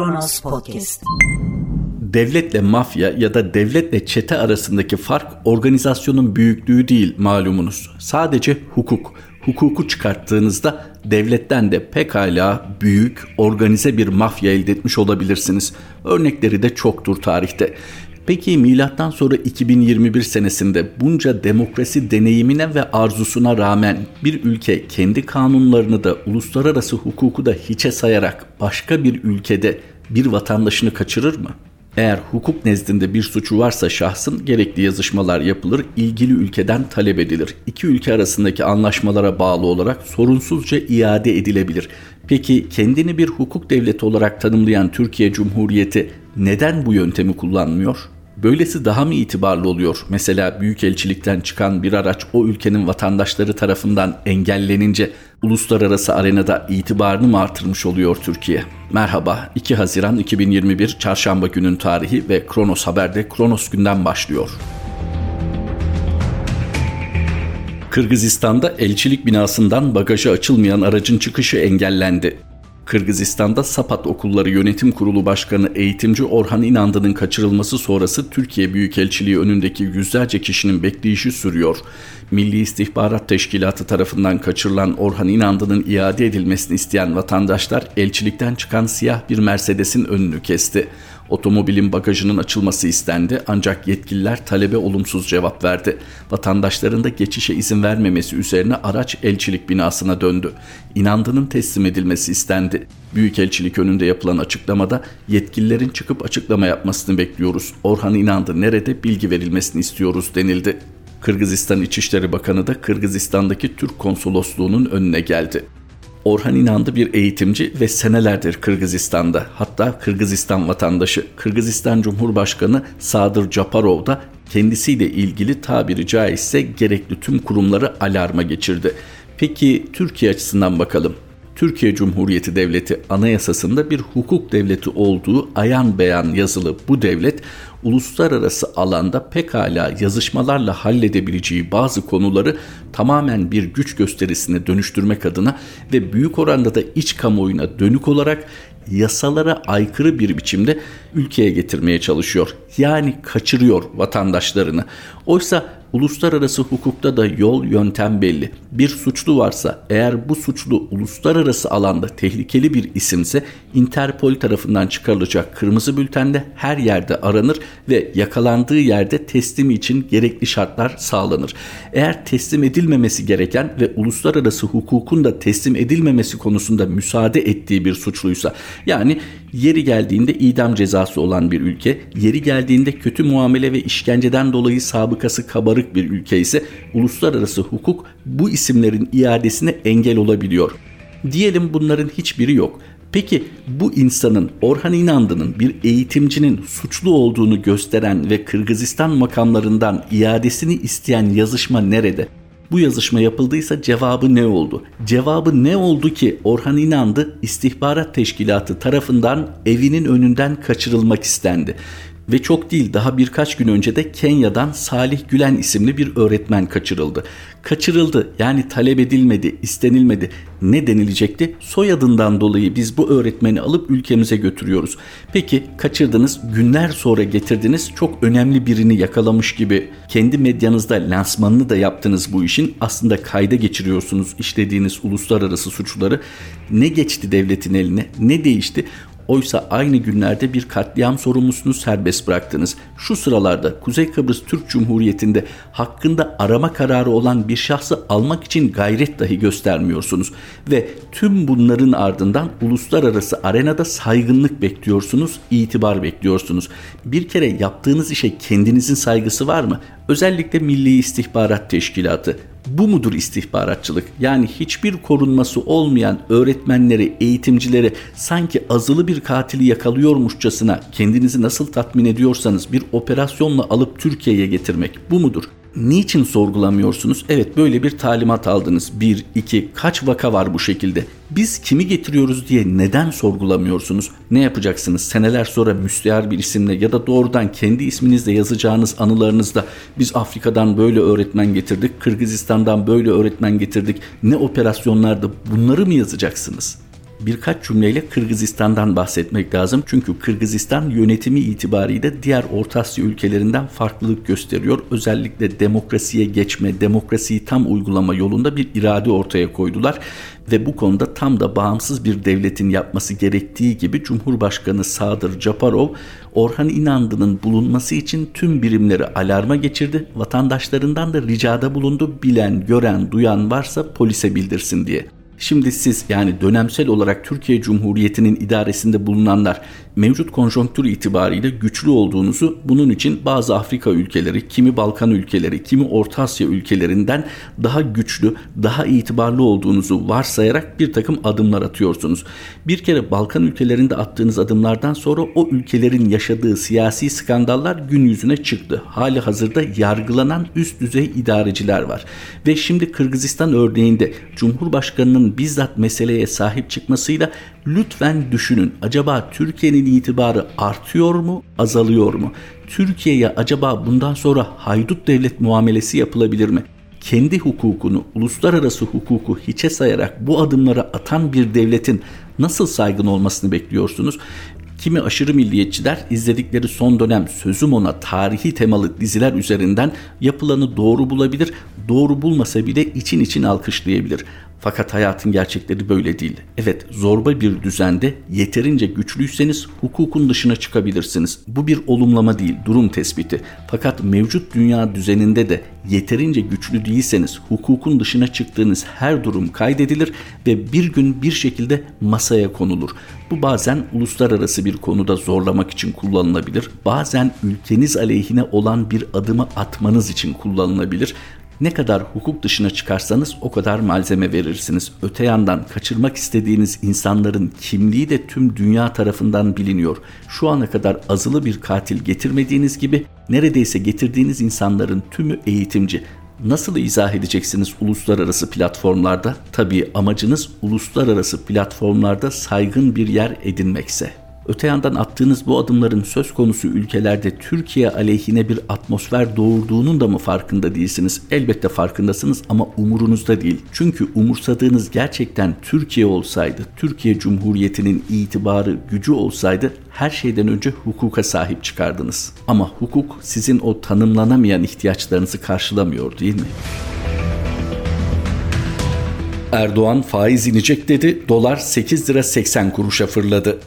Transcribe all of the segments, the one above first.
Kronos Podcast. Devletle mafya ya da devletle çete arasındaki fark organizasyonun büyüklüğü değil malumunuz. Sadece hukuk. Hukuku çıkarttığınızda devletten de pekala büyük, organize bir mafya elde etmiş olabilirsiniz. Örnekleri de çoktur tarihte. Peki milattan sonra 2021 senesinde bunca demokrasi deneyimine ve arzusuna rağmen bir ülke kendi kanunlarını da uluslararası hukuku da hiçe sayarak başka bir ülkede bir vatandaşını kaçırır mı? Eğer hukuk nezdinde bir suçu varsa şahsın gerekli yazışmalar yapılır, ilgili ülkeden talep edilir. İki ülke arasındaki anlaşmalara bağlı olarak sorunsuzca iade edilebilir. Peki kendini bir hukuk devleti olarak tanımlayan Türkiye Cumhuriyeti neden bu yöntemi kullanmıyor? Böylesi daha mı itibarlı oluyor? Mesela büyükelçilikten çıkan bir araç o ülkenin vatandaşları tarafından engellenince uluslararası arenada itibarını mı artırmış oluyor Türkiye? Merhaba, 2 Haziran 2021 Çarşamba günün tarihi ve Kronos Haber'de Kronos günden başlıyor. Kırgızistan'da elçilik binasından bagajı açılmayan aracın çıkışı engellendi. Kırgızistan'da Sapat Okulları Yönetim Kurulu Başkanı eğitimci Orhan İnandı'nın kaçırılması sonrası Türkiye Büyükelçiliği önündeki yüzlerce kişinin bekleyişi sürüyor. Milli İstihbarat Teşkilatı tarafından kaçırılan Orhan İnandı'nın iade edilmesini isteyen vatandaşlar elçilikten çıkan siyah bir Mercedes'in önünü kesti. Otomobilin bagajının açılması istendi ancak yetkililer talebe olumsuz cevap verdi. Vatandaşların da geçişe izin vermemesi üzerine araç elçilik binasına döndü. İnandının teslim edilmesi istendi. Büyükelçilik önünde yapılan açıklamada yetkililerin çıkıp açıklama yapmasını bekliyoruz. Orhan İnandı nerede bilgi verilmesini istiyoruz denildi. Kırgızistan İçişleri Bakanı da Kırgızistan'daki Türk konsolosluğunun önüne geldi. Orhan İnandı bir eğitimci ve senelerdir Kırgızistan'da. Hatta Kırgızistan vatandaşı. Kırgızistan Cumhurbaşkanı Sadır Japarov da kendisiyle ilgili tabiri caizse gerekli tüm kurumları alarma geçirdi. Peki Türkiye açısından bakalım. Türkiye Cumhuriyeti Devleti anayasasında bir hukuk devleti olduğu ayan beyan yazılı bu devlet uluslararası alanda pekala yazışmalarla halledebileceği bazı konuları tamamen bir güç gösterisine dönüştürmek adına ve büyük oranda da iç kamuoyuna dönük olarak yasalara aykırı bir biçimde ülkeye getirmeye çalışıyor. Yani kaçırıyor vatandaşlarını. Oysa Uluslararası hukukta da yol yöntem belli. Bir suçlu varsa eğer bu suçlu uluslararası alanda tehlikeli bir isimse Interpol tarafından çıkarılacak kırmızı bültende her yerde aranır ve yakalandığı yerde teslimi için gerekli şartlar sağlanır. Eğer teslim edilmemesi gereken ve uluslararası hukukun da teslim edilmemesi konusunda müsaade ettiği bir suçluysa yani yeri geldiğinde idam cezası olan bir ülke, yeri geldiğinde kötü muamele ve işkenceden dolayı sabıkası kabarık bir ülke ise uluslararası hukuk bu isimlerin iadesine engel olabiliyor. Diyelim bunların hiçbiri yok. Peki bu insanın Orhan İnandı'nın bir eğitimcinin suçlu olduğunu gösteren ve Kırgızistan makamlarından iadesini isteyen yazışma nerede? Bu yazışma yapıldıysa cevabı ne oldu? Cevabı ne oldu ki Orhan İnandı istihbarat teşkilatı tarafından evinin önünden kaçırılmak istendi. Ve çok değil daha birkaç gün önce de Kenya'dan Salih Gülen isimli bir öğretmen kaçırıldı. Kaçırıldı yani talep edilmedi, istenilmedi. Ne denilecekti? Soyadından dolayı biz bu öğretmeni alıp ülkemize götürüyoruz. Peki kaçırdınız, günler sonra getirdiniz, çok önemli birini yakalamış gibi kendi medyanızda lansmanını da yaptınız bu işin. Aslında kayda geçiriyorsunuz işlediğiniz uluslararası suçları. Ne geçti devletin eline, ne değişti? Oysa aynı günlerde bir katliam sorumlusunu serbest bıraktınız. Şu sıralarda Kuzey Kıbrıs Türk Cumhuriyeti'nde hakkında arama kararı olan bir şahsı almak için gayret dahi göstermiyorsunuz. Ve tüm bunların ardından uluslararası arenada saygınlık bekliyorsunuz, itibar bekliyorsunuz. Bir kere yaptığınız işe kendinizin saygısı var mı? Özellikle Milli İstihbarat Teşkilatı bu mudur istihbaratçılık? Yani hiçbir korunması olmayan öğretmenleri, eğitimcileri sanki azılı bir katili yakalıyormuşçasına kendinizi nasıl tatmin ediyorsanız bir operasyonla alıp Türkiye'ye getirmek bu mudur? Niçin sorgulamıyorsunuz? Evet böyle bir talimat aldınız. Bir, iki, kaç vaka var bu şekilde? Biz kimi getiriyoruz diye neden sorgulamıyorsunuz? Ne yapacaksınız? Seneler sonra müstehar bir isimle ya da doğrudan kendi isminizle yazacağınız anılarınızda biz Afrika'dan böyle öğretmen getirdik, Kırgızistan'dan böyle öğretmen getirdik. Ne operasyonlarda bunları mı yazacaksınız? Birkaç cümleyle Kırgızistan'dan bahsetmek lazım. Çünkü Kırgızistan yönetimi itibariyle diğer Orta Asya ülkelerinden farklılık gösteriyor. Özellikle demokrasiye geçme, demokrasiyi tam uygulama yolunda bir irade ortaya koydular ve bu konuda tam da bağımsız bir devletin yapması gerektiği gibi Cumhurbaşkanı Sadır Japarov Orhan İnandı'nın bulunması için tüm birimleri alarma geçirdi. Vatandaşlarından da ricada bulundu. Bilen, gören, duyan varsa polise bildirsin diye. Şimdi siz yani dönemsel olarak Türkiye Cumhuriyeti'nin idaresinde bulunanlar mevcut konjonktür itibariyle güçlü olduğunuzu bunun için bazı Afrika ülkeleri, kimi Balkan ülkeleri, kimi Orta Asya ülkelerinden daha güçlü, daha itibarlı olduğunuzu varsayarak bir takım adımlar atıyorsunuz. Bir kere Balkan ülkelerinde attığınız adımlardan sonra o ülkelerin yaşadığı siyasi skandallar gün yüzüne çıktı. Hali hazırda yargılanan üst düzey idareciler var. Ve şimdi Kırgızistan örneğinde Cumhurbaşkanının bizzat meseleye sahip çıkmasıyla lütfen düşünün. Acaba Türkiye'nin itibarı artıyor mu, azalıyor mu? Türkiye'ye acaba bundan sonra haydut devlet muamelesi yapılabilir mi? Kendi hukukunu, uluslararası hukuku hiçe sayarak bu adımları atan bir devletin nasıl saygın olmasını bekliyorsunuz? Kimi aşırı milliyetçiler izledikleri son dönem sözüm ona tarihi temalı diziler üzerinden yapılanı doğru bulabilir, doğru bulmasa bile için için alkışlayabilir. Fakat hayatın gerçekleri böyle değil. Evet zorba bir düzende yeterince güçlüyseniz hukukun dışına çıkabilirsiniz. Bu bir olumlama değil, durum tespiti. Fakat mevcut dünya düzeninde de yeterince güçlü değilseniz hukukun dışına çıktığınız her durum kaydedilir ve bir gün bir şekilde masaya konulur. Bu bazen uluslararası bir konuda zorlamak için kullanılabilir. Bazen ülkeniz aleyhine olan bir adımı atmanız için kullanılabilir. Ne kadar hukuk dışına çıkarsanız o kadar malzeme verirsiniz. Öte yandan kaçırmak istediğiniz insanların kimliği de tüm dünya tarafından biliniyor. Şu ana kadar azılı bir katil getirmediğiniz gibi neredeyse getirdiğiniz insanların tümü eğitimci. Nasıl izah edeceksiniz uluslararası platformlarda? Tabii amacınız uluslararası platformlarda saygın bir yer edinmekse. Öte yandan attığınız bu adımların söz konusu ülkelerde Türkiye aleyhine bir atmosfer doğurduğunun da mı farkında değilsiniz? Elbette farkındasınız ama umurunuzda değil. Çünkü umursadığınız gerçekten Türkiye olsaydı, Türkiye Cumhuriyeti'nin itibarı, gücü olsaydı her şeyden önce hukuka sahip çıkardınız. Ama hukuk sizin o tanımlanamayan ihtiyaçlarınızı karşılamıyor değil mi? Erdoğan faiz inecek dedi, dolar 8 lira 80 kuruşa fırladı.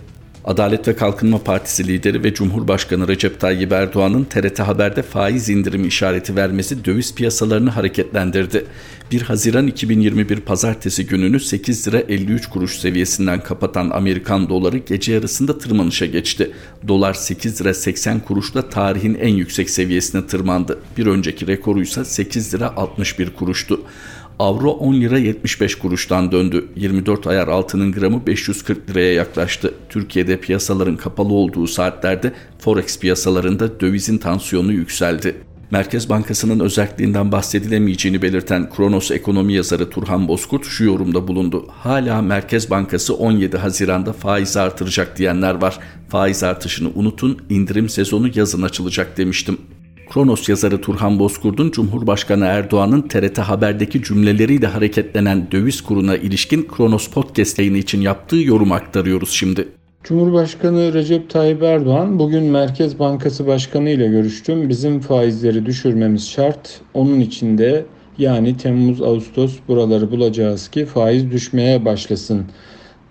Adalet ve Kalkınma Partisi lideri ve Cumhurbaşkanı Recep Tayyip Erdoğan'ın TRT Haber'de faiz indirimi işareti vermesi döviz piyasalarını hareketlendirdi. 1 Haziran 2021 pazartesi gününü 8 lira 53 kuruş seviyesinden kapatan Amerikan doları gece yarısında tırmanışa geçti. Dolar 8 lira 80 kuruşla tarihin en yüksek seviyesine tırmandı. Bir önceki rekoru ise 8 lira 61 kuruştu. Avro 10 lira 75 kuruştan döndü. 24 ayar altının gramı 540 liraya yaklaştı. Türkiye'de piyasaların kapalı olduğu saatlerde Forex piyasalarında dövizin tansiyonu yükseldi. Merkez Bankası'nın özelliğinden bahsedilemeyeceğini belirten Kronos ekonomi yazarı Turhan Bozkurt şu yorumda bulundu. Hala Merkez Bankası 17 Haziran'da faiz artıracak diyenler var. Faiz artışını unutun, indirim sezonu yazın açılacak demiştim. Kronos yazarı Turhan Bozkurt'un Cumhurbaşkanı Erdoğan'ın TRT Haber'deki cümleleriyle hareketlenen döviz kuruna ilişkin Kronos Podcast yayını için yaptığı yorum aktarıyoruz şimdi. Cumhurbaşkanı Recep Tayyip Erdoğan bugün Merkez Bankası Başkanı ile görüştüm. Bizim faizleri düşürmemiz şart. Onun için de yani Temmuz Ağustos buraları bulacağız ki faiz düşmeye başlasın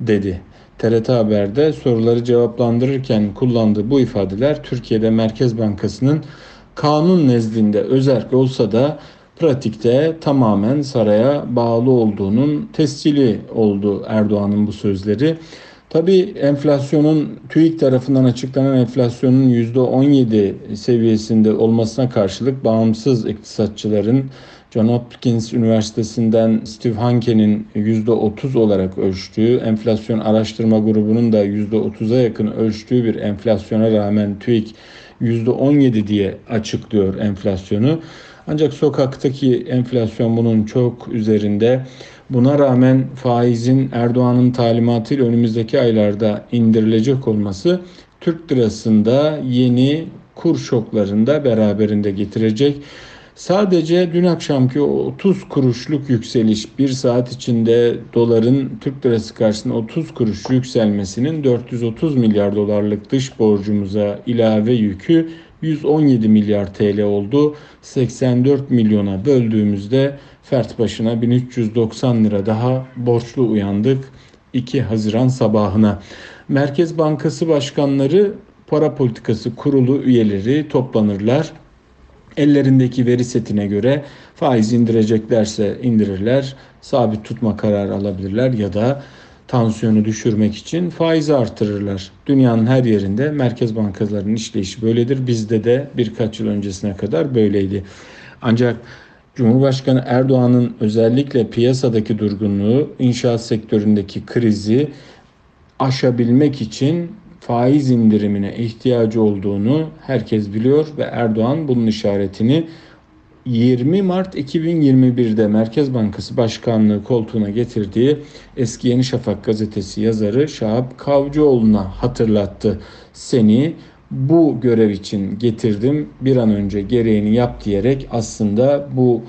dedi. TRT Haber'de soruları cevaplandırırken kullandığı bu ifadeler Türkiye'de Merkez Bankası'nın kanun nezdinde özerk olsa da pratikte tamamen saraya bağlı olduğunun tescili oldu Erdoğan'ın bu sözleri. Tabi enflasyonun TÜİK tarafından açıklanan enflasyonun %17 seviyesinde olmasına karşılık bağımsız iktisatçıların John Hopkins Üniversitesi'nden Steve Hanke'nin %30 olarak ölçtüğü, enflasyon araştırma grubunun da %30'a yakın ölçtüğü bir enflasyona rağmen TÜİK %17 diye açıklıyor enflasyonu. Ancak sokaktaki enflasyon bunun çok üzerinde. Buna rağmen faizin Erdoğan'ın talimatıyla önümüzdeki aylarda indirilecek olması Türk lirasında yeni kur şoklarında beraberinde getirecek. Sadece dün akşamki 30 kuruşluk yükseliş bir saat içinde doların Türk lirası karşısında 30 kuruş yükselmesinin 430 milyar dolarlık dış borcumuza ilave yükü 117 milyar TL oldu. 84 milyona böldüğümüzde fert başına 1390 lira daha borçlu uyandık 2 Haziran sabahına. Merkez Bankası başkanları para politikası kurulu üyeleri toplanırlar. Ellerindeki veri setine göre faiz indireceklerse indirirler, sabit tutma kararı alabilirler ya da tansiyonu düşürmek için faizi artırırlar. Dünyanın her yerinde merkez bankalarının işleyişi böyledir. Bizde de birkaç yıl öncesine kadar böyleydi. Ancak Cumhurbaşkanı Erdoğan'ın özellikle piyasadaki durgunluğu, inşaat sektöründeki krizi aşabilmek için faiz indirimine ihtiyacı olduğunu herkes biliyor ve Erdoğan bunun işaretini 20 Mart 2021'de Merkez Bankası Başkanlığı koltuğuna getirdiği eski Yeni Şafak gazetesi yazarı Şahap Kavcıoğlu'na hatırlattı. Seni bu görev için getirdim bir an önce gereğini yap diyerek aslında bu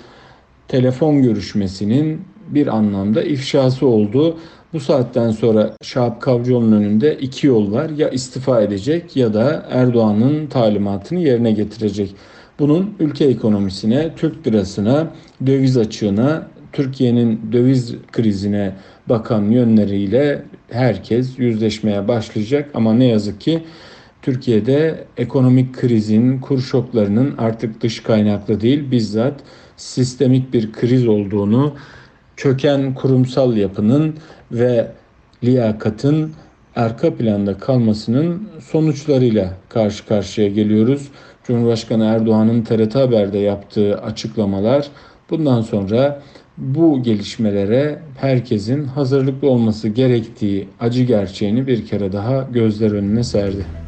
telefon görüşmesinin bir anlamda ifşası oldu. Bu saatten sonra Şahap Kavcıoğlu'nun önünde iki yol var. Ya istifa edecek ya da Erdoğan'ın talimatını yerine getirecek. Bunun ülke ekonomisine, Türk lirasına, döviz açığına, Türkiye'nin döviz krizine bakan yönleriyle herkes yüzleşmeye başlayacak. Ama ne yazık ki Türkiye'de ekonomik krizin, kur şoklarının artık dış kaynaklı değil bizzat sistemik bir kriz olduğunu, köken kurumsal yapının ve liyakatın arka planda kalmasının sonuçlarıyla karşı karşıya geliyoruz. Cumhurbaşkanı Erdoğan'ın TRT Haber'de yaptığı açıklamalar bundan sonra bu gelişmelere herkesin hazırlıklı olması gerektiği acı gerçeğini bir kere daha gözler önüne serdi.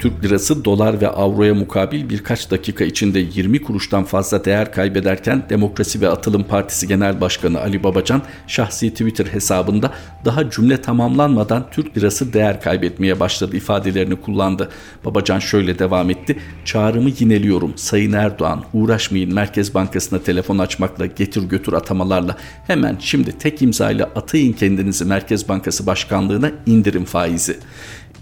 Türk lirası dolar ve avroya mukabil birkaç dakika içinde 20 kuruştan fazla değer kaybederken Demokrasi ve Atılım Partisi Genel Başkanı Ali Babacan şahsi Twitter hesabında daha cümle tamamlanmadan Türk lirası değer kaybetmeye başladı ifadelerini kullandı. Babacan şöyle devam etti. Çağrımı yineliyorum. Sayın Erdoğan uğraşmayın Merkez Bankası'na telefon açmakla getir götür atamalarla. Hemen şimdi tek imzayla atayın kendinizi Merkez Bankası Başkanlığı'na indirin faizi.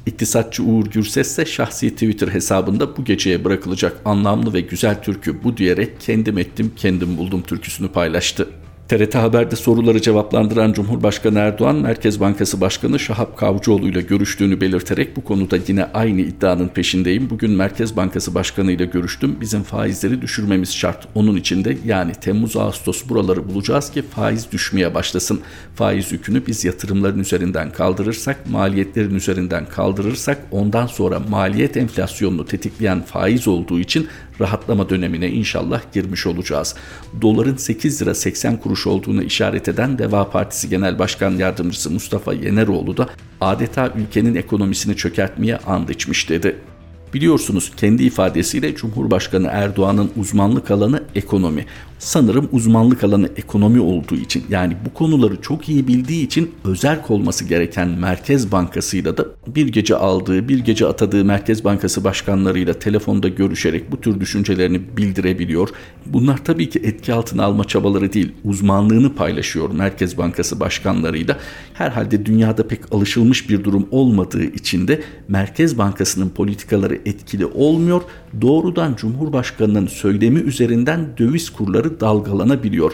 İktisatçı Uğur Gürses ise şahsi Twitter hesabında bu geceye bırakılacak anlamlı ve güzel türkü bu diyerek kendim ettim kendim buldum türküsünü paylaştı. TRT Haber'de soruları cevaplandıran Cumhurbaşkanı Erdoğan, Merkez Bankası Başkanı Şahap Kavcıoğlu ile görüştüğünü belirterek bu konuda yine aynı iddianın peşindeyim. Bugün Merkez Bankası Başkanı ile görüştüm. Bizim faizleri düşürmemiz şart. Onun için de yani Temmuz-Ağustos buraları bulacağız ki faiz düşmeye başlasın. Faiz yükünü biz yatırımların üzerinden kaldırırsak, maliyetlerin üzerinden kaldırırsak ondan sonra maliyet enflasyonunu tetikleyen faiz olduğu için rahatlama dönemine inşallah girmiş olacağız. Doların 8 lira 80 kuruş olduğunu işaret eden Deva Partisi Genel Başkan Yardımcısı Mustafa Yeneroğlu da adeta ülkenin ekonomisini çökertmeye and içmiş dedi. Biliyorsunuz kendi ifadesiyle Cumhurbaşkanı Erdoğan'ın uzmanlık alanı ekonomi. Sanırım uzmanlık alanı ekonomi olduğu için yani bu konuları çok iyi bildiği için özerk olması gereken Merkez Bankası'yla da bir gece aldığı, bir gece atadığı Merkez Bankası başkanlarıyla telefonda görüşerek bu tür düşüncelerini bildirebiliyor. Bunlar tabii ki etki altına alma çabaları değil, uzmanlığını paylaşıyor Merkez Bankası başkanlarıyla. Herhalde dünyada pek alışılmış bir durum olmadığı için de Merkez Bankası'nın politikaları etkili olmuyor. Doğrudan Cumhurbaşkanı'nın söylemi üzerinden döviz kurları dalgalanabiliyor.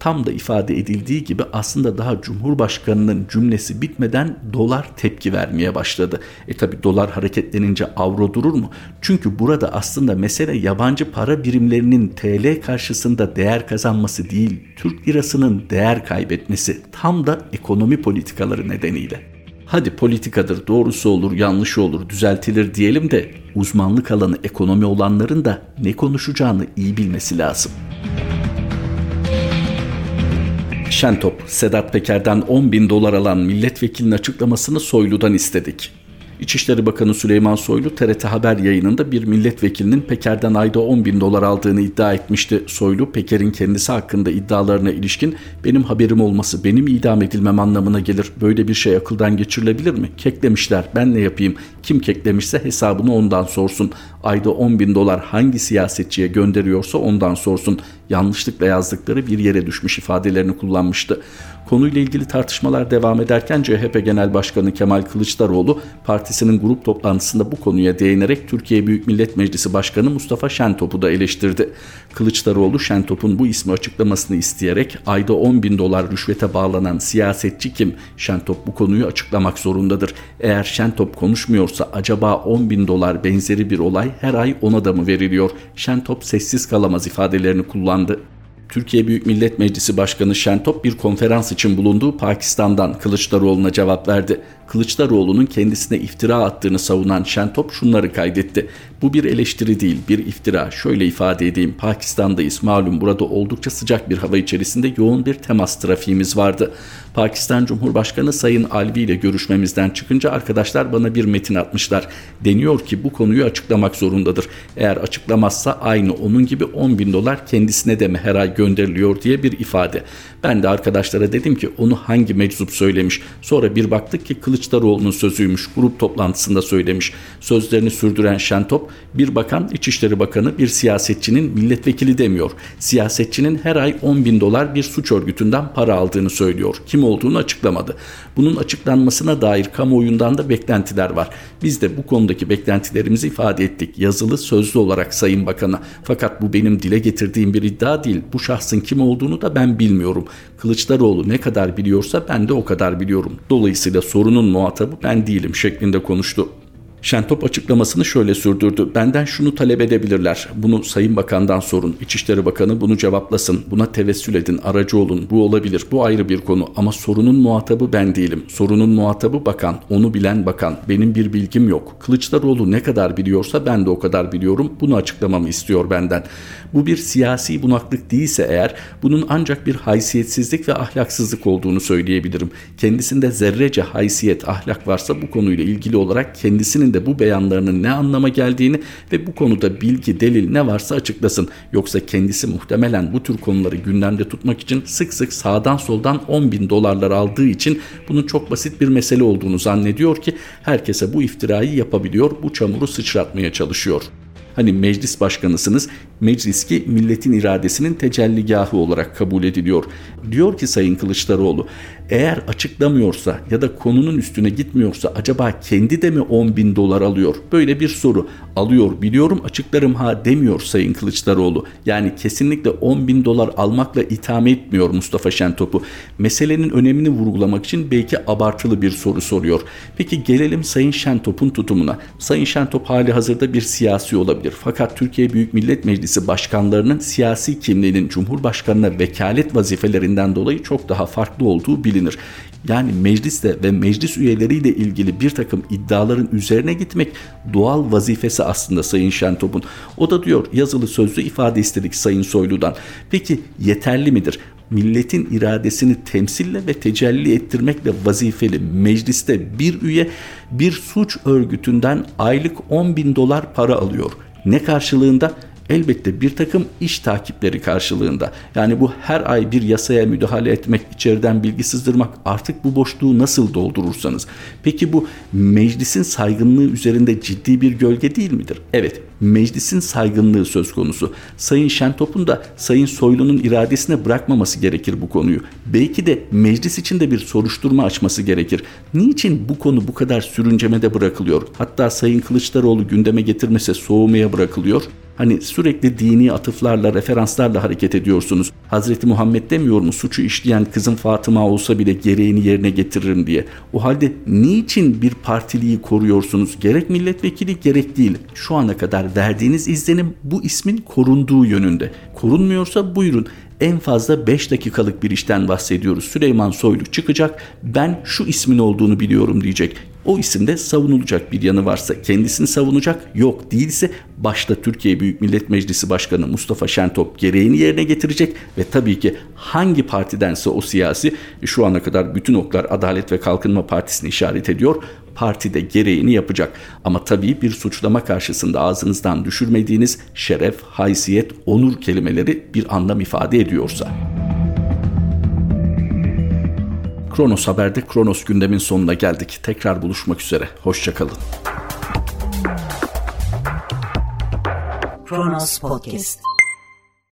Tam da ifade edildiği gibi aslında daha Cumhurbaşkanı'nın cümlesi bitmeden dolar tepki vermeye başladı. E tabi dolar hareketlenince avro durur mu? Çünkü burada aslında mesele yabancı para birimlerinin TL karşısında değer kazanması değil, Türk lirasının değer kaybetmesi tam da ekonomi politikaları nedeniyle. Hadi politikadır, doğrusu olur, yanlışı olur, düzeltilir diyelim de uzmanlık alanı ekonomi olanların da ne konuşacağını iyi bilmesi lazım. Şentop, Sedat Peker'den 10 bin dolar alan milletvekilinin açıklamasını Soylu'dan istedik. İçişleri Bakanı Süleyman Soylu TRT Haber yayınında bir milletvekilinin Peker'den ayda 10 bin dolar aldığını iddia etmişti. Soylu, Peker'in kendisi hakkında iddialarına ilişkin benim haberim olması benim idam edilmem anlamına gelir. Böyle bir şey akıldan geçirilebilir mi? Keklemişler ben ne yapayım? Kim keklemişse hesabını ondan sorsun. Ayda 10 bin dolar hangi siyasetçiye gönderiyorsa ondan sorsun. Yanlışlıkla yazdıkları bir yere düşmüş ifadelerini kullanmıştı. Konuyla ilgili tartışmalar devam ederken CHP Genel Başkanı Kemal Kılıçdaroğlu partisinin grup toplantısında bu konuya değinerek Türkiye Büyük Millet Meclisi Başkanı Mustafa Şentop'u da eleştirdi. Kılıçdaroğlu Şentop'un bu ismi açıklamasını isteyerek ayda 10 bin dolar rüşvete bağlanan siyasetçi kim? Şentop bu konuyu açıklamak zorundadır. Eğer Şentop konuşmuyorsa acaba 10 bin dolar benzeri bir olay her ay ona da mı veriliyor? Şentop sessiz kalamaz ifadelerini kullandı. Türkiye Büyük Millet Meclisi Başkanı Şentop bir konferans için bulunduğu Pakistan'dan Kılıçdaroğlu'na cevap verdi. Kılıçdaroğlu'nun kendisine iftira attığını savunan Şentop şunları kaydetti. Bu bir eleştiri değil, bir iftira. Şöyle ifade edeyim. Pakistan'dayız. Malum burada oldukça sıcak bir hava içerisinde yoğun bir temas trafiğimiz vardı. Pakistan Cumhurbaşkanı Sayın Alvi ile görüşmemizden çıkınca arkadaşlar bana bir metin atmışlar. Deniyor ki bu konuyu açıklamak zorundadır. Eğer açıklamazsa aynı onun gibi 10 bin dolar kendisine de mi her ay gönderiliyor diye bir ifade. Ben de arkadaşlara dedim ki onu hangi meczup söylemiş. Sonra bir baktık ki Kılıçdaroğlu'nun sözüymüş. Grup toplantısında söylemiş. Sözlerini sürdüren Şentop bir bakan İçişleri Bakanı bir siyasetçinin milletvekili demiyor. Siyasetçinin her ay 10 bin dolar bir suç örgütünden para aldığını söylüyor. Kim olduğunu açıklamadı. Bunun açıklanmasına dair kamuoyundan da beklentiler var. Biz de bu konudaki beklentilerimizi ifade ettik. Yazılı sözlü olarak Sayın Bakan'a. Fakat bu benim dile getirdiğim bir iddia değil. Bu şahsın kim olduğunu da ben bilmiyorum. Kılıçdaroğlu ne kadar biliyorsa ben de o kadar biliyorum. Dolayısıyla sorunun muhatabı ben değilim şeklinde konuştu. Şentop açıklamasını şöyle sürdürdü. Benden şunu talep edebilirler. Bunu Sayın Bakan'dan sorun. İçişleri Bakanı bunu cevaplasın. Buna tevessül edin, aracı olun. Bu olabilir. Bu ayrı bir konu. Ama sorunun muhatabı ben değilim. Sorunun muhatabı bakan. Onu bilen bakan. Benim bir bilgim yok. Kılıçdaroğlu ne kadar biliyorsa ben de o kadar biliyorum. Bunu açıklamamı istiyor benden. Bu bir siyasi bunaklık değilse eğer bunun ancak bir haysiyetsizlik ve ahlaksızlık olduğunu söyleyebilirim. Kendisinde zerrece haysiyet, ahlak varsa bu konuyla ilgili olarak kendisinin de bu beyanlarının ne anlama geldiğini ve bu konuda bilgi, delil ne varsa açıklasın. Yoksa kendisi muhtemelen bu tür konuları gündemde tutmak için sık sık sağdan soldan 10 bin dolarlar aldığı için bunun çok basit bir mesele olduğunu zannediyor ki herkese bu iftirayı yapabiliyor, bu çamuru sıçratmaya çalışıyor. Hani meclis başkanısınız, meclis ki milletin iradesinin tecelligahı olarak kabul ediliyor. Diyor ki Sayın Kılıçdaroğlu, eğer açıklamıyorsa ya da konunun üstüne gitmiyorsa acaba kendi de mi 10 bin dolar alıyor? Böyle bir soru. Alıyor biliyorum açıklarım ha demiyor Sayın Kılıçdaroğlu. Yani kesinlikle 10 bin dolar almakla itham etmiyor Mustafa Şentop'u. Meselenin önemini vurgulamak için belki abartılı bir soru soruyor. Peki gelelim Sayın Şentop'un tutumuna. Sayın Şentop hali hazırda bir siyasi olabilir. Fakat Türkiye Büyük Millet Meclisi başkanlarının siyasi kimliğinin Cumhurbaşkanına vekalet vazifelerinden dolayı çok daha farklı olduğu bilinir. Yani mecliste ve meclis üyeleriyle ilgili bir takım iddiaların üzerine gitmek doğal vazifesi aslında Sayın Şentop'un. O da diyor yazılı sözlü ifade istedik Sayın Soylu'dan. Peki yeterli midir? milletin iradesini temsille ve tecelli ettirmekle vazifeli mecliste bir üye bir suç örgütünden aylık 10 bin dolar para alıyor. Ne karşılığında? Elbette bir takım iş takipleri karşılığında. Yani bu her ay bir yasaya müdahale etmek, içeriden bilgi sızdırmak artık bu boşluğu nasıl doldurursanız. Peki bu meclisin saygınlığı üzerinde ciddi bir gölge değil midir? Evet, meclisin saygınlığı söz konusu. Sayın Şentop'un da Sayın Soylu'nun iradesine bırakmaması gerekir bu konuyu. Belki de meclis için de bir soruşturma açması gerekir. Niçin bu konu bu kadar sürüncemede bırakılıyor? Hatta Sayın Kılıçdaroğlu gündeme getirmese soğumaya bırakılıyor. Hani sürekli dini atıflarla, referanslarla hareket ediyorsunuz. Hazreti Muhammed demiyor mu suçu işleyen kızım Fatıma olsa bile gereğini yerine getiririm diye. O halde niçin bir partiliyi koruyorsunuz? Gerek milletvekili gerek değil. Şu ana kadar verdiğiniz izlenim bu ismin korunduğu yönünde. Korunmuyorsa buyurun en fazla 5 dakikalık bir işten bahsediyoruz. Süleyman Soylu çıkacak ben şu ismin olduğunu biliyorum diyecek. O isimde savunulacak bir yanı varsa kendisini savunacak, yok değilse başta Türkiye Büyük Millet Meclisi Başkanı Mustafa Şentop gereğini yerine getirecek ve tabii ki hangi partidense o siyasi şu ana kadar bütün oklar Adalet ve Kalkınma Partisi'ni işaret ediyor parti de gereğini yapacak. Ama tabii bir suçlama karşısında ağzınızdan düşürmediğiniz şeref, haysiyet, onur kelimeleri bir anlam ifade ediyorsa. Kronos Haber'de Kronos gündemin sonuna geldik. Tekrar buluşmak üzere. Hoşçakalın. Kronos Podcast